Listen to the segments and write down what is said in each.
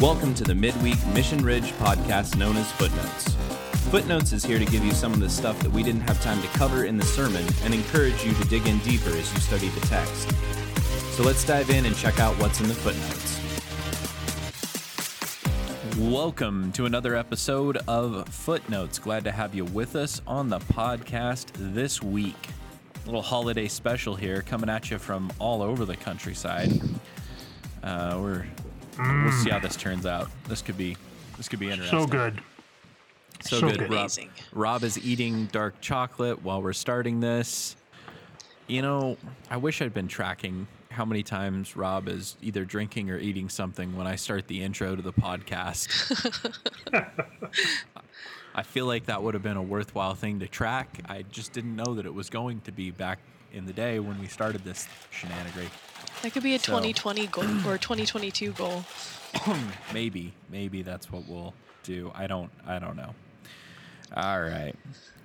Welcome to the Midweek Mission Ridge podcast known as Footnotes. Footnotes is here to give you some of the stuff that we didn't have time to cover in the sermon and encourage you to dig in deeper as you study the text. So let's dive in and check out what's in the footnotes. Welcome to another episode of Footnotes. Glad to have you with us on the podcast this week. Little holiday special here coming at you from all over the countryside. Uh, we're we'll see mm. how this turns out. This could be this could be interesting. So good. So, So good. good. Rob, Rob is eating dark chocolate while we're starting this. You know, I wish I'd been tracking how many times Rob is either drinking or eating something when I start the intro to the podcast. I feel like that would have been a worthwhile thing to track. I just didn't know that it was going to be back in the day when we started this shenanigan. That could be a So- 2020 goal or 2022 goal. maybe maybe that's what we'll do i don't i don't know all right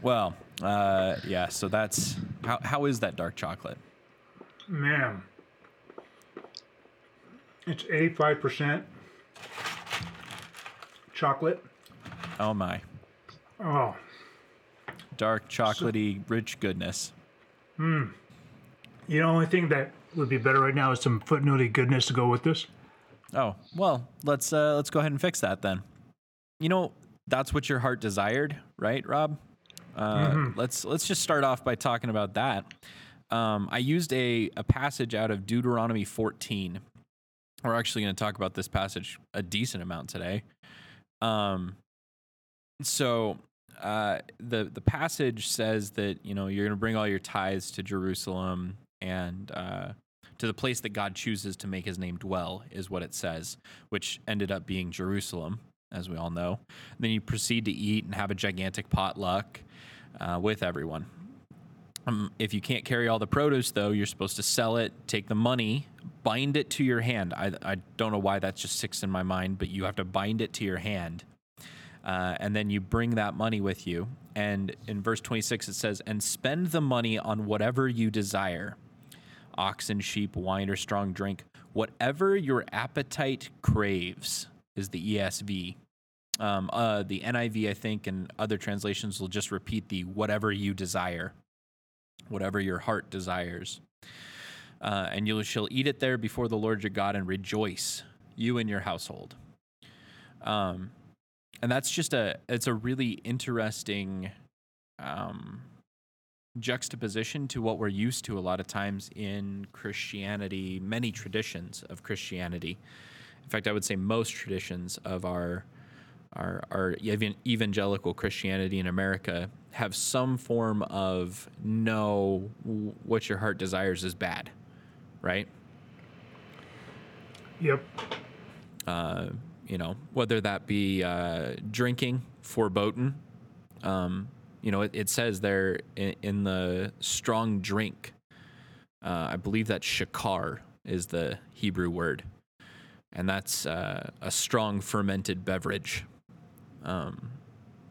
well uh yeah so that's how, how is that dark chocolate Man. It's 85% chocolate. oh my Oh, dark chocolatey rich goodness you know, the only thing that would be better right now is some footnotey goodness to go with this. oh well let's uh let's go ahead and fix that then. You know that's what your heart desired right rob? Uh let's let's just start off by talking about that. Um i used a a passage out of deuteronomy 14 we're actually going to talk about this passage a decent amount today. Um, so uh, the the passage says that you know you're going to bring all your tithes to Jerusalem and uh, to the place that God chooses to make His name dwell, is what it says, which ended up being Jerusalem, as we all know. And then you proceed to eat and have a gigantic potluck uh, with everyone. Um, if you can't carry all the produce, though, you're supposed to sell it, take the money, bind it to your hand. I, I don't know why that just sticks in my mind, but you have to bind it to your hand. Uh, and then you bring that money with you. And in verse 26, it says, And spend the money on whatever you desire oxen, sheep, wine, or strong drink, whatever your appetite craves, is the ESV. Um, uh, the NIV, I think, and other translations will just repeat the whatever you desire whatever your heart desires. Uh, and you shall eat it there before the Lord your God and rejoice, you and your household. Um, and that's just a it's a really interesting um, juxtaposition to what we're used to a lot of times in Christianity, many traditions of Christianity. In fact, I would say most traditions of our our, our evangelical Christianity in America have some form of no, what your heart desires is bad, right? Yep. Uh, you know, whether that be uh, drinking, foreboding. Um, you know, it, it says there in, in the strong drink, uh, I believe that shakar is the Hebrew word, and that's uh, a strong fermented beverage. Um,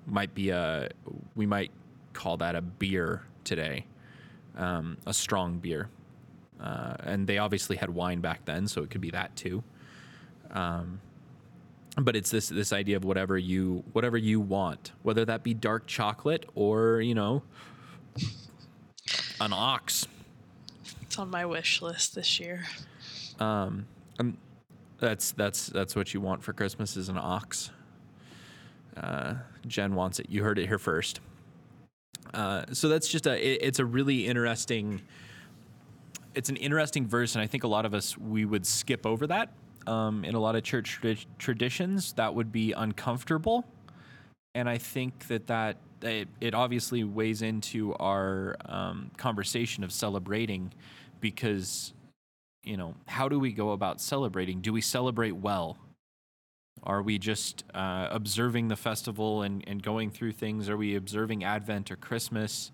might be a we might call that a beer today, um, a strong beer, uh, and they obviously had wine back then, so it could be that too. Um, but it's this this idea of whatever you whatever you want, whether that be dark chocolate or you know an ox. It's on my wish list this year. Um, um, that's that's that's what you want for Christmas is an ox. Uh, Jen wants it. You heard it here first. Uh, so that's just a. It, it's a really interesting. It's an interesting verse, and I think a lot of us we would skip over that. Um, in a lot of church tradi- traditions, that would be uncomfortable, and I think that that it, it obviously weighs into our um, conversation of celebrating, because you know, how do we go about celebrating? Do we celebrate well? Are we just uh, observing the festival and, and going through things? Are we observing Advent or Christmas?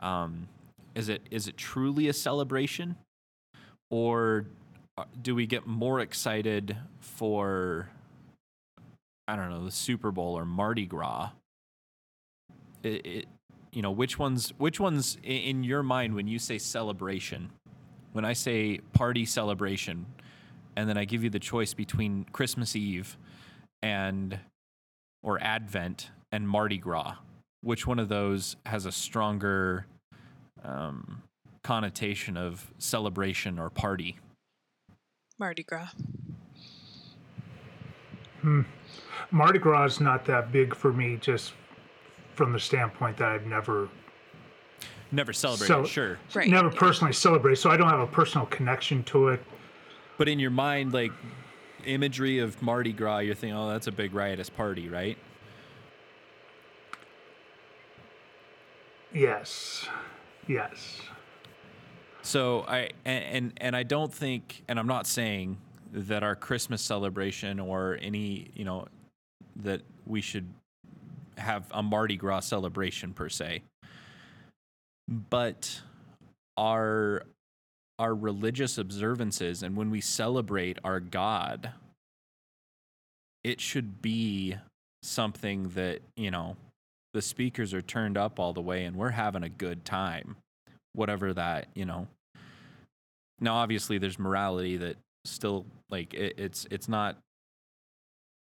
Um, is it is it truly a celebration, or do we get more excited for I don't know the Super Bowl or Mardi Gras? It, it you know which ones which ones in your mind when you say celebration when I say party celebration, and then I give you the choice between Christmas Eve and or Advent and Mardi Gras? Which one of those has a stronger um, connotation of celebration or party? Mardi Gras. Hmm. Mardi Gras is not that big for me, just from the standpoint that I've never Never celebrated, So- sure. Right. never personally celebrated, so I don't have a personal connection to it. But in your mind, like imagery of Mardi Gras, you're thinking, oh, that's a big riotous party, right? Yes, yes, So I and, and I don't think, and I'm not saying that our Christmas celebration or any, you know, that we should have a Mardi Gras celebration per se. But our our religious observances and when we celebrate our God, it should be something that, you know, the speakers are turned up all the way and we're having a good time whatever that you know now obviously there's morality that still like it, it's it's not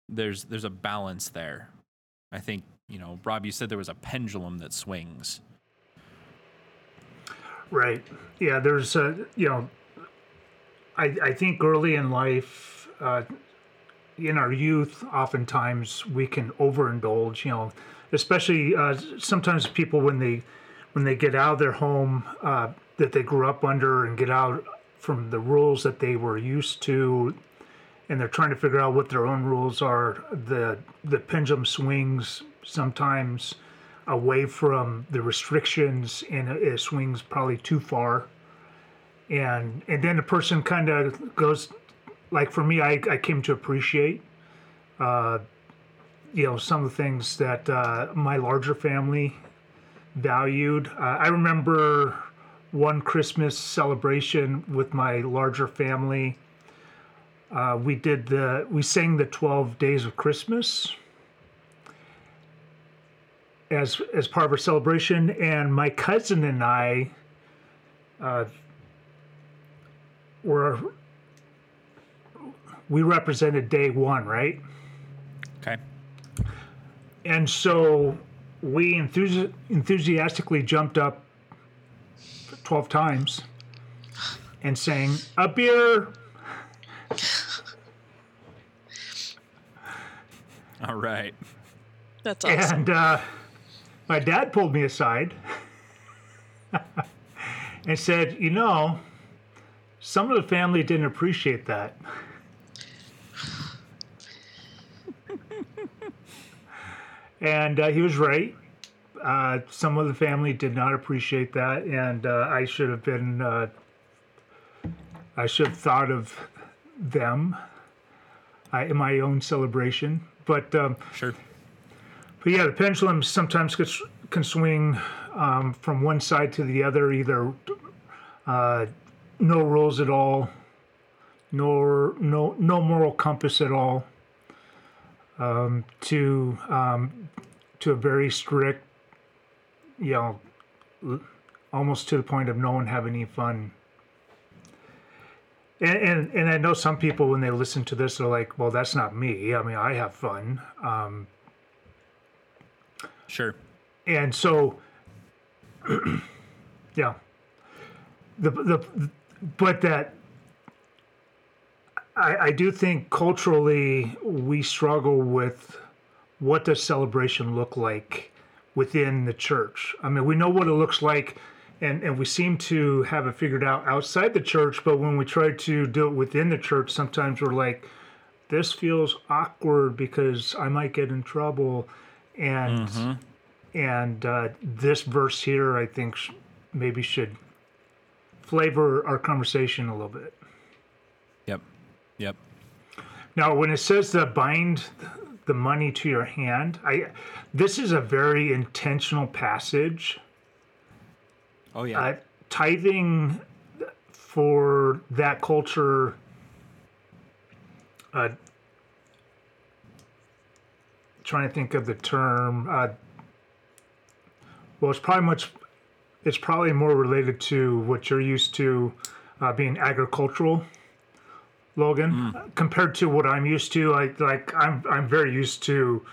there's there's a balance there i think you know rob you said there was a pendulum that swings right. Yeah, there's a you know, I I think early in life, uh, in our youth, oftentimes we can overindulge. You know, especially uh, sometimes people when they when they get out of their home uh, that they grew up under and get out from the rules that they were used to and they're trying to figure out what their own rules are the the pendulum swings sometimes away from the restrictions and it, swings probably too far. And and then the person kind of goes like for me I, I came to appreciate uh you know some of the things that uh, my larger family valued. Uh, i remember one christmas celebration with my larger family. Uh, we did the we sang the 12 days of christmas as as part of our celebration and my cousin and i uh, were we represented day one right? Okay. And so we enthusi- enthusiastically jumped up 12 times and sang a beer all right That's awesome. And uh, my dad pulled me aside and said, You know, some of the family didn't appreciate that. And uh, he was right. Uh, some of the family did not appreciate that, and uh, I should have been, uh, I should have thought of them uh, in my own celebration. But um, sure but yeah, the pendulum sometimes can swing um, from one side to the other, either uh, no rules at all, nor no no moral compass at all, um, to um, to a very strict, you know, almost to the point of no one having any fun. And, and and I know some people when they listen to this, they're like, "Well, that's not me. I mean, I have fun." Um, sure and so yeah the the but that I, I do think culturally we struggle with what does celebration look like within the church. I mean we know what it looks like and and we seem to have it figured out outside the church but when we try to do it within the church sometimes we're like this feels awkward because i might get in trouble and and uh, this verse here i think sh- maybe should flavor our conversation a little bit yep. Now when it says to bind the money to your hand i this is a very intentional passage. Oh yeah. Uh, tithing for that culture uh, trying to think of the term uh, well it's probably much it's probably more related to what you're used to uh, being agricultural Logan, mm. compared to what I'm used to. Like like I'm I'm very used to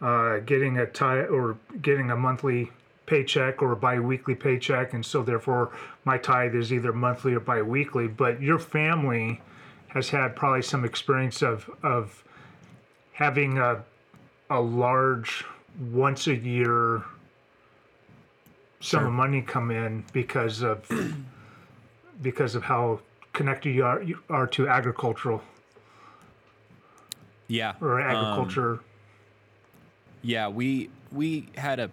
uh, getting a tie or getting a monthly paycheck or a biweekly paycheck, and so therefore my tithe is either monthly or biweekly. But your family has had probably some experience of of having a a large once a year sum sure. of money come in because of because of how connected you are you are to agricultural. Yeah or agriculture. Um, yeah we we had a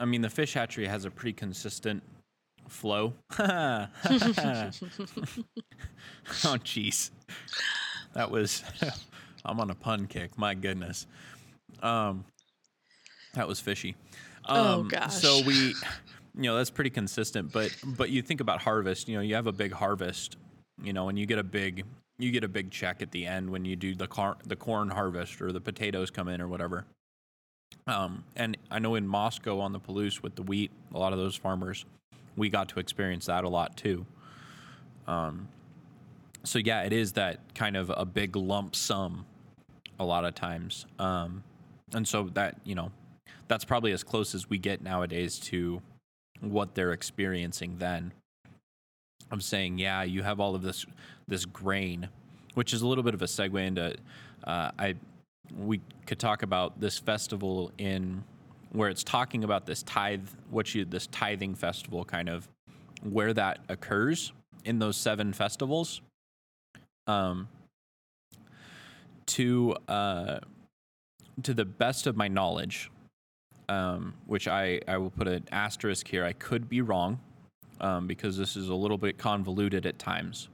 i mean the fish hatchery has a pretty consistent flow. Oh jeez. That was i'm on a pun kick my goodness. Um that was fishy. Oh, um, oh gosh. so we you know that's pretty consistent but but you think about harvest you know you have a big harvest you know, and you get a big you get a big check at the end when you do the car the corn harvest or the potatoes come in or whatever. Um, and I know in Moscow on the Palouse with the wheat, a lot of those farmers, we got to experience that a lot too. Um, so yeah, it is that kind of a big lump sum a lot of times. Um, and so that, you know, that's probably as close as we get nowadays to what they're experiencing then of saying, yeah, you have all of this this grain, which is a little bit of a segue into uh, I we could talk about this festival in where it's talking about this tithe, what you this tithing festival kind of where that occurs in those seven festivals. Um, to uh, to the best of my knowledge, um, which I I will put an asterisk here. I could be wrong um, because this is a little bit convoluted at times.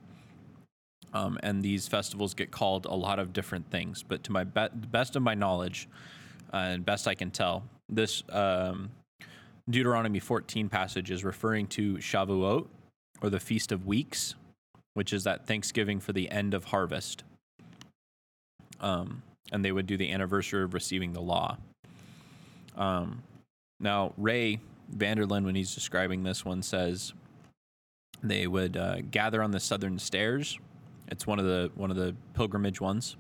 Um, and these festivals get called a lot of different things. But to my be- best of my knowledge, uh, and best I can tell, this um, Deuteronomy 14 passage is referring to Shavuot, or the Feast of Weeks, which is that Thanksgiving for the end of harvest. Um, and they would do the anniversary of receiving the law. Um, now, Ray Vander Laan, when he's describing this one, says they would uh, gather on the southern stairs. It's one of the one of the pilgrimage ones.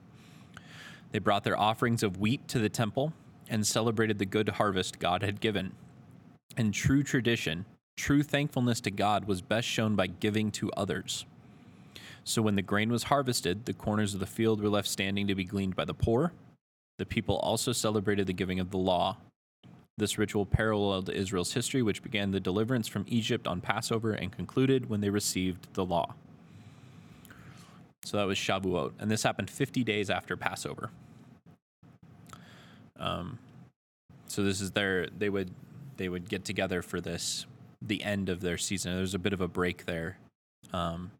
They brought their offerings of wheat to the temple and celebrated the good harvest God had given. In true tradition, true thankfulness to God was best shown by giving to others. So when the grain was harvested, the corners of the field were left standing to be gleaned by the poor. The people also celebrated the giving of the law, this ritual paralleled Israel's history, which began the deliverance from Egypt on Passover and concluded when they received the law. So that was Shavuot, and this happened 50 days after Passover. Um, so this is their they would they would get together for this the end of their season. There's a bit of a break there. Um,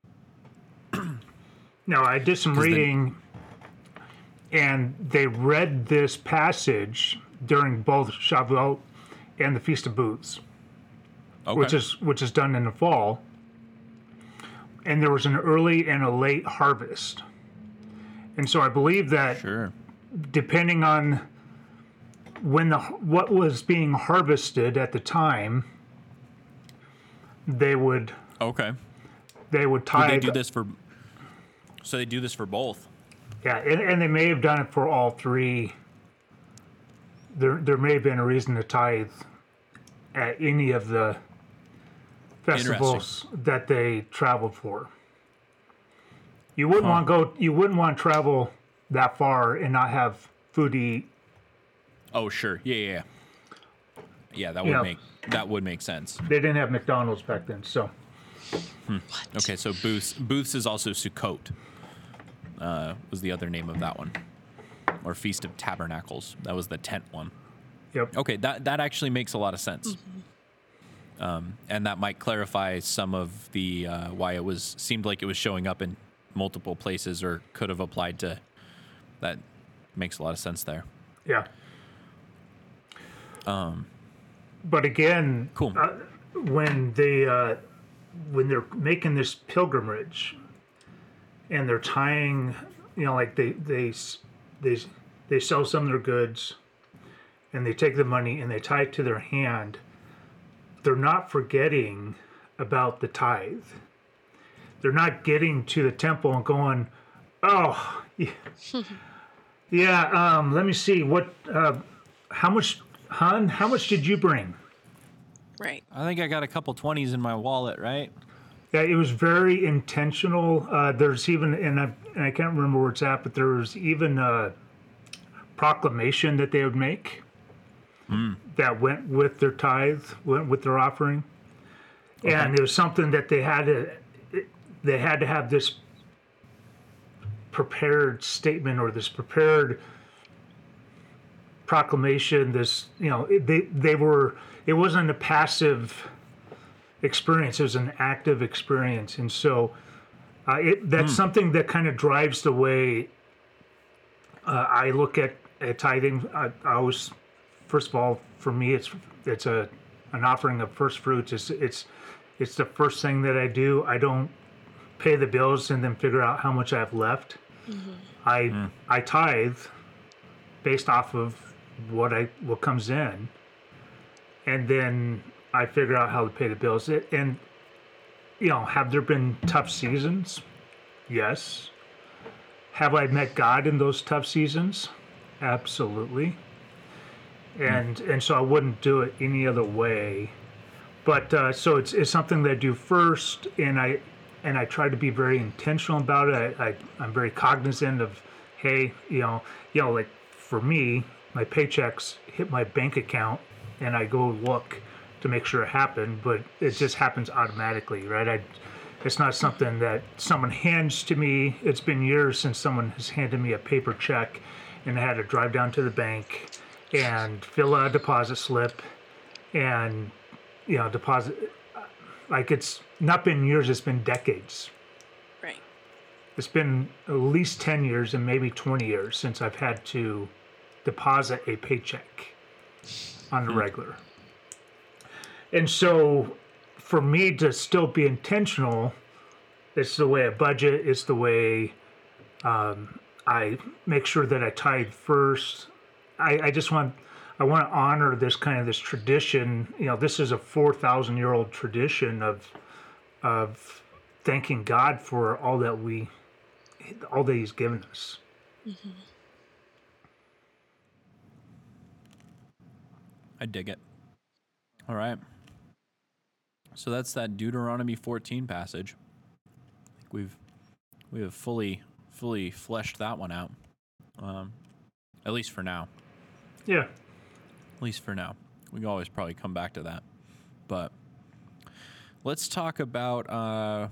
no, I did some reading, and they read this passage during both Shavuot and the Feast of Booths, okay. which is which is done in the fall. And there was an early and a late harvest, and so I believe that sure. depending on when the what was being harvested at the time, they would okay. They would tie. Would they do this for? So they do this for both. Yeah, and, and they may have done it for all three there there may have been a reason to tithe at any of the festivals that they traveled for. You wouldn't huh. want to go. You wouldn't want to travel that far and not have food to eat. Oh sure, yeah, yeah, yeah. That would you make that would make sense. They didn't have McDonald's back then, so. Hmm. Okay, so booths booths is also Sukkot. Uh, was the other name of that one or Feast of Tabernacles. That was the tent one. Yep. Okay, that that actually makes a lot of sense. Mm-hmm. Um, and that might clarify some of the uh, why it was seemed like it was showing up in multiple places or could have applied to. That makes a lot of sense there. Yeah. Um. But again, cool. Uh, when they uh, when they're making this pilgrimage, and they're tying, you know, like they they they they sell some of their goods and they take the money and they tie it to their hand they're not forgetting about the tithe they're not getting to the temple and going Oh, yeah. yeah um, let me see. What? Uh, how much, hun? How much did you bring? Right. I think I got a couple 20s in my wallet, right? Yeah, it was very intentional. Uh, there's even, and I, and I can't remember where it's at, but there was even a proclamation that they would make that went with their tithe, went with their offering, and it was something that they had to, they had to have this prepared statement or this prepared proclamation. This, you know, they they were. It wasn't a passive experience. It was an active experience, and so uh, it, that's something that kind of drives the way uh, I look at, at tithing. I, I always, first of all, for me, it's it's a an offering of first fruits. It's it's it's the first thing that I do. I don't pay the bills and then figure out how much I have left. I I tithe based off of what I what comes in, and then I figure out how to pay the bills. It, and you know, have there been tough seasons? Yes. Have I met God in those tough seasons? Absolutely. And and so I wouldn't do it any other way. But uh, so it's it's something that I do first, and I and I try to be very intentional about it. I, I I'm very cognizant of, hey, you know, you know, like for me, my paychecks hit my bank account, and I go look to make sure it happened, but it just happens automatically, right? I, it's not something that someone hands to me. It's been years since someone has handed me a paper check, and I had to drive down to the bank and fill out a deposit slip, and you know, deposit. Like it's not been years; it's been decades. Right. It's been at least 10 years and maybe 20 years since I've had to deposit a paycheck on the hmm. regular. And so for me to still be intentional, it's the way I budget, it's the way um, I make sure that I tithe first. I, I just want I want to honor this kind of this tradition. You know, this is a four thousand year old tradition of of thanking God for all that we all that He's given us. I dig it. All right. So that's that Deuteronomy 14 passage. I think we've we have fully fully fleshed that one out. Um, at least for now. Yeah. At least for now. We can always probably come back to that. But let's talk about uh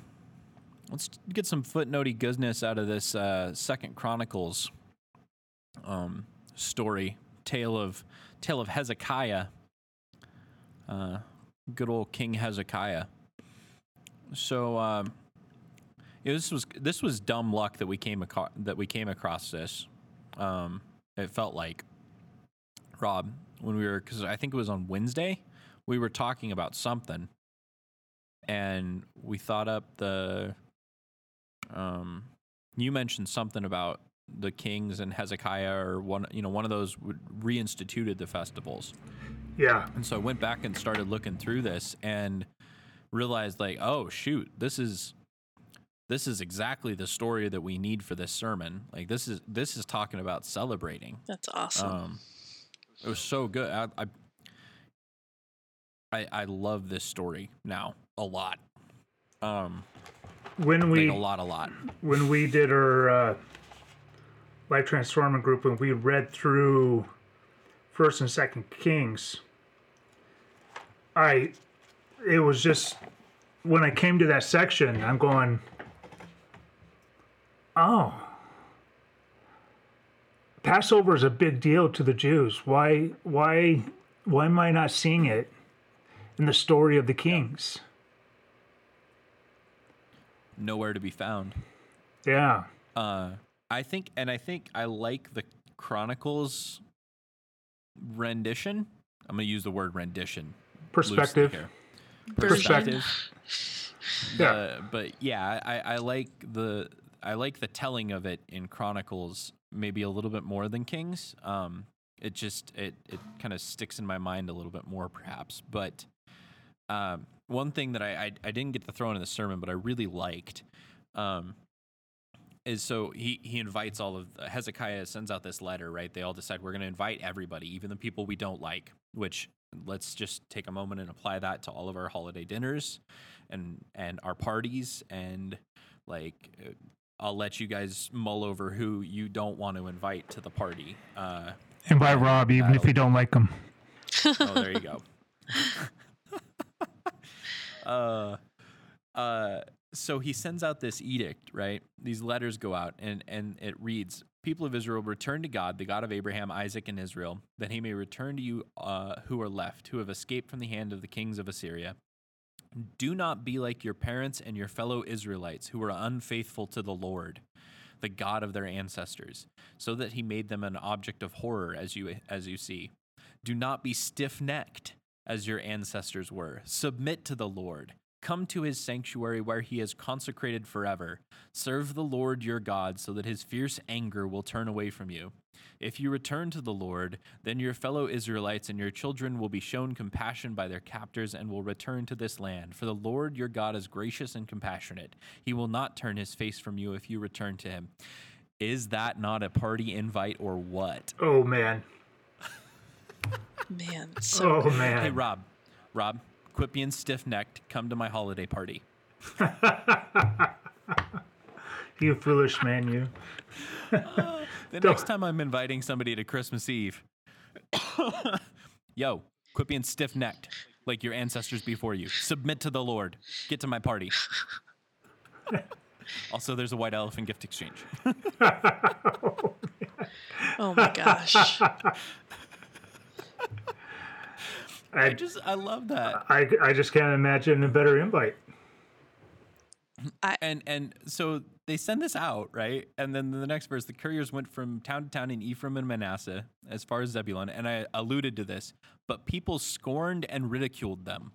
let's get some footnotey goodness out of this uh second chronicles um story tale of tale of hezekiah uh good old king hezekiah. So um yeah, this was this was dumb luck that we came aco- that we came across this. Um it felt like rob when we were because i think it was on wednesday we were talking about something. And we thought up the um you mentioned something about the kings and hezekiah or one you know one of those reinstituted the festivals Yeah. and so i went back and started looking through this and realized like oh shoot this is this is exactly the story that we need for this sermon like this is this is talking about celebrating That's awesome. um, it was so good. I, I I I love this story now a lot. Um, When we like a lot, a lot. when we did our uh, life transforming group when we read through first and second kings. I it was just when i came to that section i'm going oh. Passover is a big deal to the jews. Why why why am i not seeing it in the story of the kings? Nowhere to be found. yeah. Uh, I think, and I think I like the Chronicles rendition. I'm gonna use the word rendition. loosely perspective here. Version. Yeah. Uh, but yeah, I, I like the I like the telling of it in Chronicles maybe a little bit more than Kings. Um, it just it it kind of sticks in my mind a little bit more, perhaps. But um, one thing that I, I I didn't get to throw in the sermon, but I really liked. Um, is so he he invites all of Hezekiah sends out this letter, right? They all decide we're going to invite everybody, even the people we don't like. Which let's just take a moment and apply that to all of our holiday dinners, and and our parties, and like uh, I'll let you guys mull over who you don't want to invite to the party. Uh, Invite Rob, even if you don't like him. oh, there you go. uh, uh, so he sends out this edict, right? These letters go out, and and it reads: "People of Israel, return to God, the God of Abraham, Isaac, and Israel, that He may return to you uh, who are left, who have escaped from the hand of the kings of Assyria." Do not be like your parents and your fellow Israelites who were unfaithful to the Lord, the God of their ancestors, so that he made them an object of horror as you as you see. Do not be stiff-necked as your ancestors were. Submit to the Lord. Come to his sanctuary where he is consecrated forever. Serve the Lord your God so that his fierce anger will turn away from you. If you return to the Lord, then your fellow Israelites and your children will be shown compassion by their captors and will return to this land. For the Lord your God is gracious and compassionate. He will not turn his face from you if you return to him. Is that not a party invite or what? Oh man. Man, so Oh man. Hey, Rob, Rob, quit being stiff necked. Come to my holiday party. You foolish man, you. The next time I'm inviting somebody to Christmas Eve, yo, quit being stiff necked like your ancestors before you. Submit to the Lord. Get to my party. also, there's a white elephant gift exchange. Oh, oh my gosh. I I, just, I love that. I, I just can't imagine a better invite. And and so they send this out, right? And then the next verse, the couriers went from town to town in Ephraim and Manasseh, as far as Zebulun, and I alluded to this, but people scorned and ridiculed them.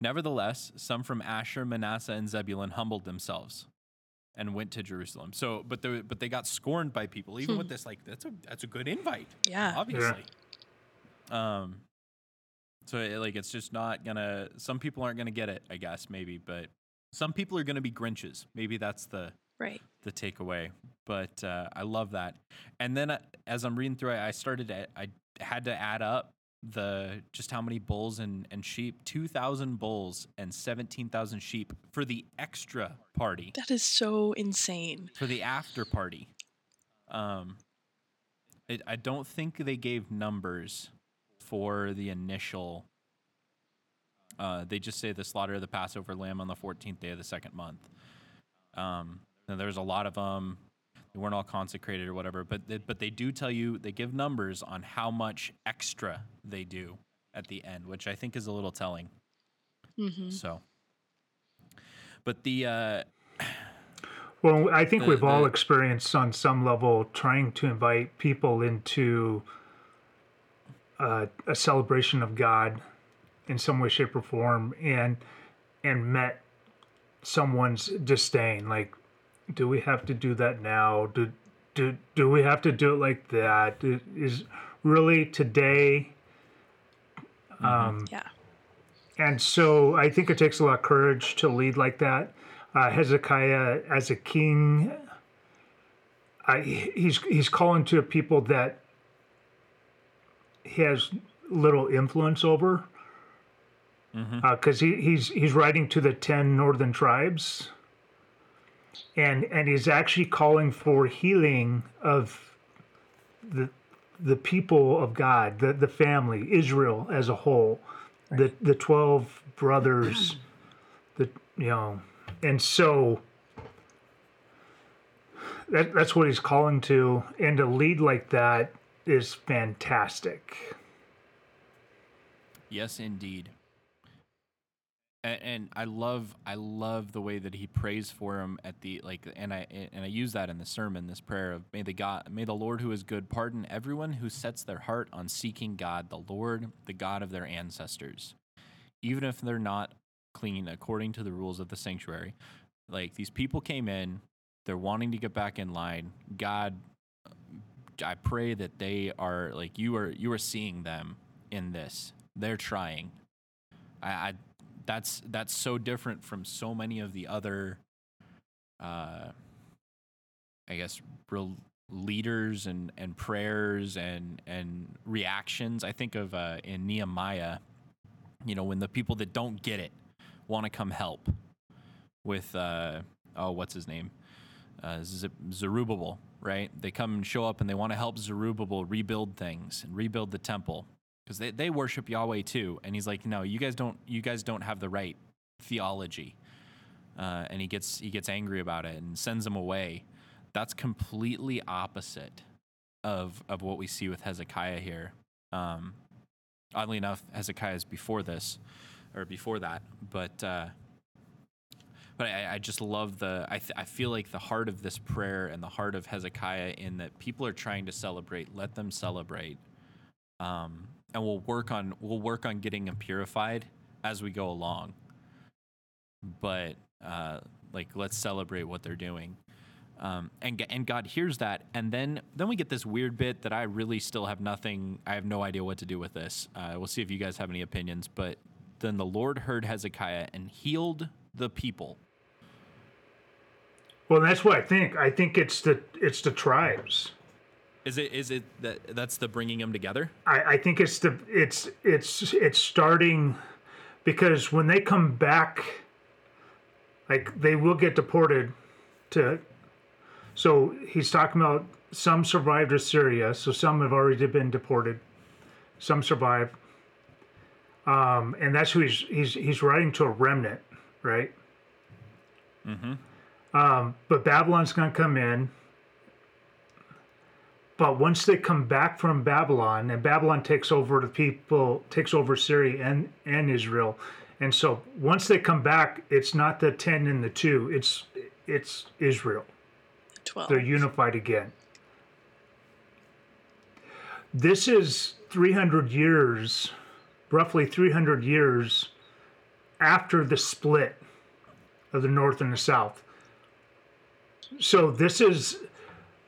Nevertheless, some from Asher, Manasseh, and Zebulun humbled themselves and went to Jerusalem. So, but they but they got scorned by people, even hmm. with this. Like that's a that's a good invite, Yeah. obviously. Um, so it, like it's just not gonna. Some people aren't gonna get it, I guess, maybe, but some people are gonna be Grinches. Maybe that's the Right. the takeaway. But uh, I love that. And then uh, as I'm reading through it, I started to, I had to add up the just how many bulls and, and sheep 2,000 bulls and 17,000 sheep for the extra party, That is so insane. for the after party. Um, it, I don't think they gave numbers for the initial. Uh, they just say the slaughter of the Passover lamb on the 14th day of the second month. Um, and there's a lot of them. They weren't all consecrated or whatever, but they, but they do tell you they give numbers on how much extra they do at the end, which I think is a little telling. hmm So, but the uh, Well, I think The- we've all experienced on some level trying to invite people into uh, a celebration of God in some way, shape, or form, and and met someone's disdain. Like, do we have to do that now? Do do do we have to do it like that? Do- Is really today? Yeah. And so I think it takes a lot of courage to lead like that. Uh, Hezekiah, as a king, I, he's he's calling to a people that he has little influence over, mm-hmm. uh, because he, he's he's writing to the ten northern tribes, and and he's actually calling for healing of the the people of God, the the family, Israel as a whole, the the twelve brothers, the you know, and so that that's what he's calling to, and to lead like that is fantastic. Yes, indeed. And, and I love I love the way that he prays for him at the like and I and I use that in the sermon this prayer of may the God may the Lord who is good pardon everyone who sets their heart on seeking God the Lord the God of their ancestors even if they're not clean according to the rules of the sanctuary like these people came in they're wanting to get back in line God I pray that they are like you are you are seeing them in this. They're trying. I, I that's that's so different from so many of the other uh I guess, real leaders and and prayers and and reactions. I think of uh, in Nehemiah, you know, when the people that don't get it want to come help with uh, oh, what's his name, uh, Zerubbabel, right? They come and show up and they want to help Zerubbabel rebuild things and rebuild the temple because they, they worship Yahweh too. And he's like, no, you guys don't you guys don't have the right theology. Uh, and he gets he gets angry about it and sends them away. That's completely opposite of of what we see with Hezekiah here. Um, oddly enough, Hezekiah is before this or before that, but uh, but I, I just love the I, th- I feel like the heart of this prayer and the heart of Hezekiah in that people are trying to celebrate. Let them celebrate, um, and we'll work on we'll work on getting them purified as we go along. But uh, like let's celebrate what they're doing. Um, and and God hears that, and then then we get this weird bit that I really still have nothing. I have no idea what to do with this. Uh, we'll see if you guys have any opinions. But then the Lord heard Hezekiah and healed the people. Well, that's what I think. I think it's the it's the tribes. Is it is it that that's the bringing them together? I, I think it's the it's it's it's starting because when they come back, like they will get deported to. So he's talking about some survived syria so some have already been deported, some survived, um, and that's who he's he's he's writing to a remnant, right? Mm-hmm. Um, but Babylon's going to come in. But once they come back from Babylon, and Babylon takes over the people, takes over Syria and, and Israel, and so once they come back, it's not the ten and the two; it's it's Israel. Twelve. They're unified again. This is 300 years, roughly 300 years after the split of the North and the South. So this is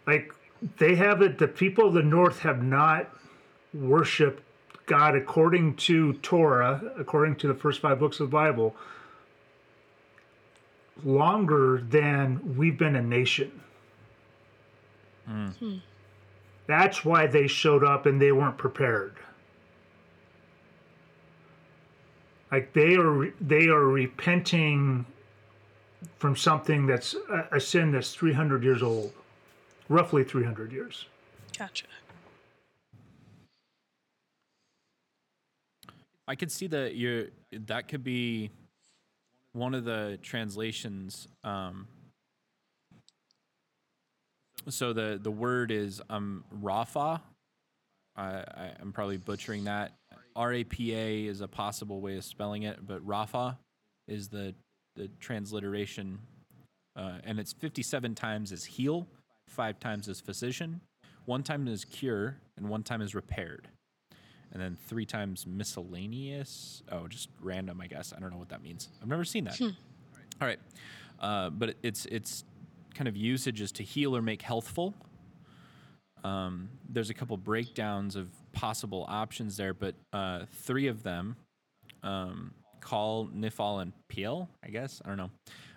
like they have it, the people of the North have not worshiped God according to Torah, according to the first five books of the Bible, longer than we've been a nation. Hmm. That's why they showed up and they weren't prepared. Like they are they are repenting from something that's a, a sin that's 300 years old. Roughly 300 years. Gotcha. I could see that you're that could be one of the translations. Um, so the the word is um rapha. I, I I'm probably butchering that. R A P A is a possible way of spelling it, but rapha is the the transliteration, uh, and it's 57 times as heal, five times as physician, one time as cure, and one time as repaired and then three times miscellaneous. Oh, just random, I guess. I don't know what that means. I've never seen that. All right, uh, but it's it's kind of usage is to heal or make healthful. Um, there's a couple breakdowns of possible options there, but uh, three of them um, call Niphal and Piel. I guess I don't know.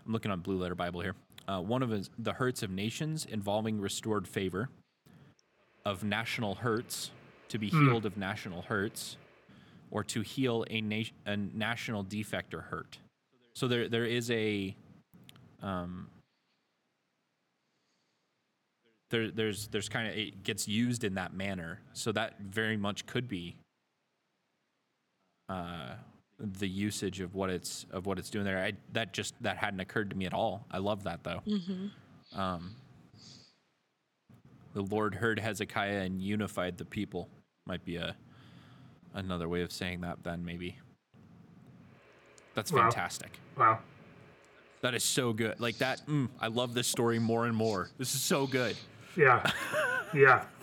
I'm looking on Blue Letter Bible here. Uh, one of is the hurts of nations involving restored favor, of national hurts to be healed of national hurts, or to heal a, na- a national defect or hurt. So there there is a um, there there's there's kind of it gets used in that manner. So that very much could be uh, the usage of what it's of what it's doing there. I, that just that hadn't occurred to me at all. I love that though. Um, the Lord heard Hezekiah and unified the people. Might be a another way of saying that. Then maybe. That's Wow. fantastic. Wow. That is so good. Like that. Mm, I love this story more and more. This is so good. Yeah. yeah.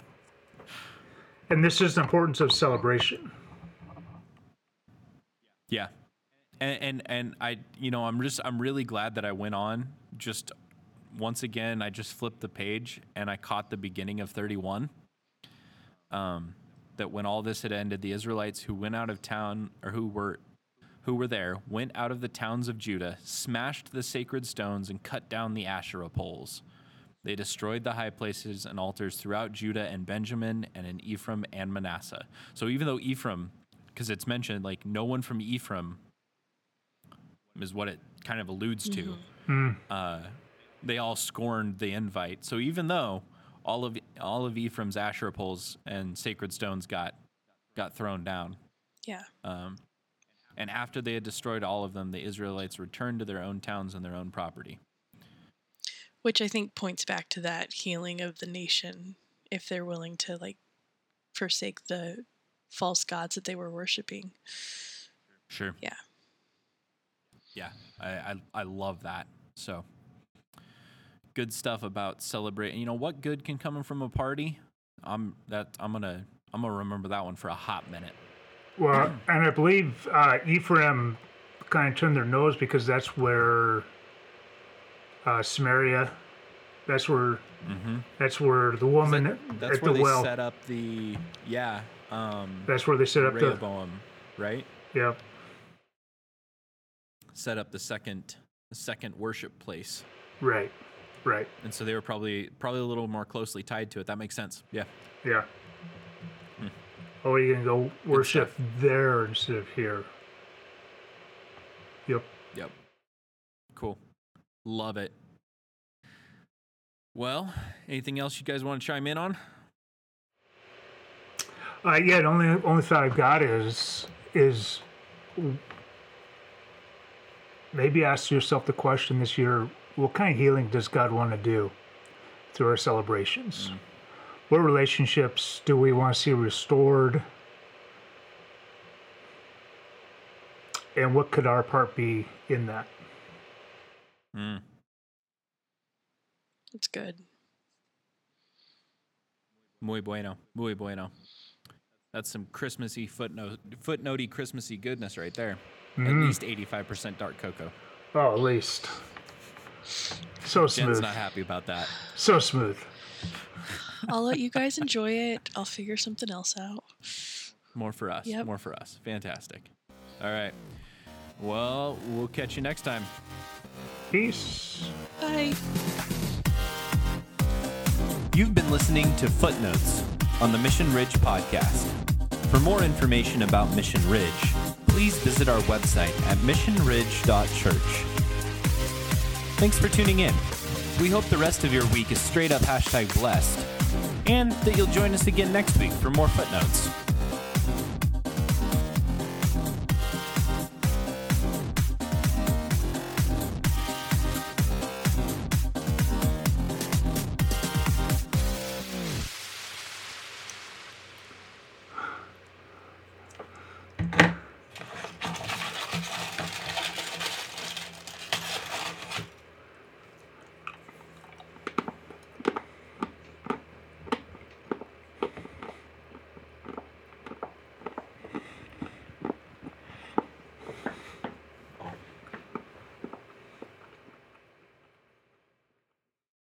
And this is the importance of celebration. Yeah. And, and and I you know I'm just I'm really glad that I went on just once again I just flipped the page and I caught the beginning of 31 um that when all this had ended the Israelites who went out of town or who were who were there went out of the towns of Judah smashed the sacred stones and cut down the Asherah poles They destroyed the high places and altars throughout Judah and Benjamin and in Ephraim and Manasseh. So even though Ephraim, because it's mentioned, like no one from Ephraim is what it kind of alludes to, uh, they all scorned the invite. So even though all of all of Ephraim's Asherah poles and sacred stones got got thrown down, Yeah. um, and after they had destroyed all of them, the Israelites returned to their own towns and their own property. Which I think points back to that healing of the nation if they're willing to like forsake the false gods that they were worshiping. Sure. Yeah. Yeah, I, I I love that. So good stuff about celebrating. You know what good can come from a party? I'm that I'm gonna I'm gonna remember that one for a hot minute. Well, and I believe uh, Ephraim kind of turned their nose because that's where uh, Samaria. That's where. Mm-hmm. That's where the woman That's at where the they well. set up the yeah um, That's where they set up the. Right? Yeah. Set up the second the second worship place, Right. Right. and so they were probably probably a little more closely tied to it. That makes sense. Yeah. Yeah. Oh, you're gonna go worship there instead of here. Yep. Yep. Cool. Love it. Well, anything else you guys want to chime in on? Uh, yeah. The only only thought I've got is is maybe ask yourself the question this year: What kind of healing does God want to do through our celebrations? What relationships do we want to see restored? And what could our part be in that? Mm. That's good. Muy bueno. Muy bueno. That's some Christmassy footnote, footnotey Christmassy goodness right there. At mm-hmm. least 85% dark cocoa. Oh, at least. So smooth. Jen's smooth. not happy about that. So smooth. I'll let you guys enjoy it. I'll figure something else out. More for us. Yep. More for us. Fantastic. All right. Well, we'll catch you next time. Peace. Bye. You've been listening to Footnotes on the Mission Ridge podcast. For more information about Mission Ridge, please visit our website at missionridge.church. Thanks for tuning in. We hope the rest of your week is straight up hashtag blessed, and that you'll join us again next week for more footnotes.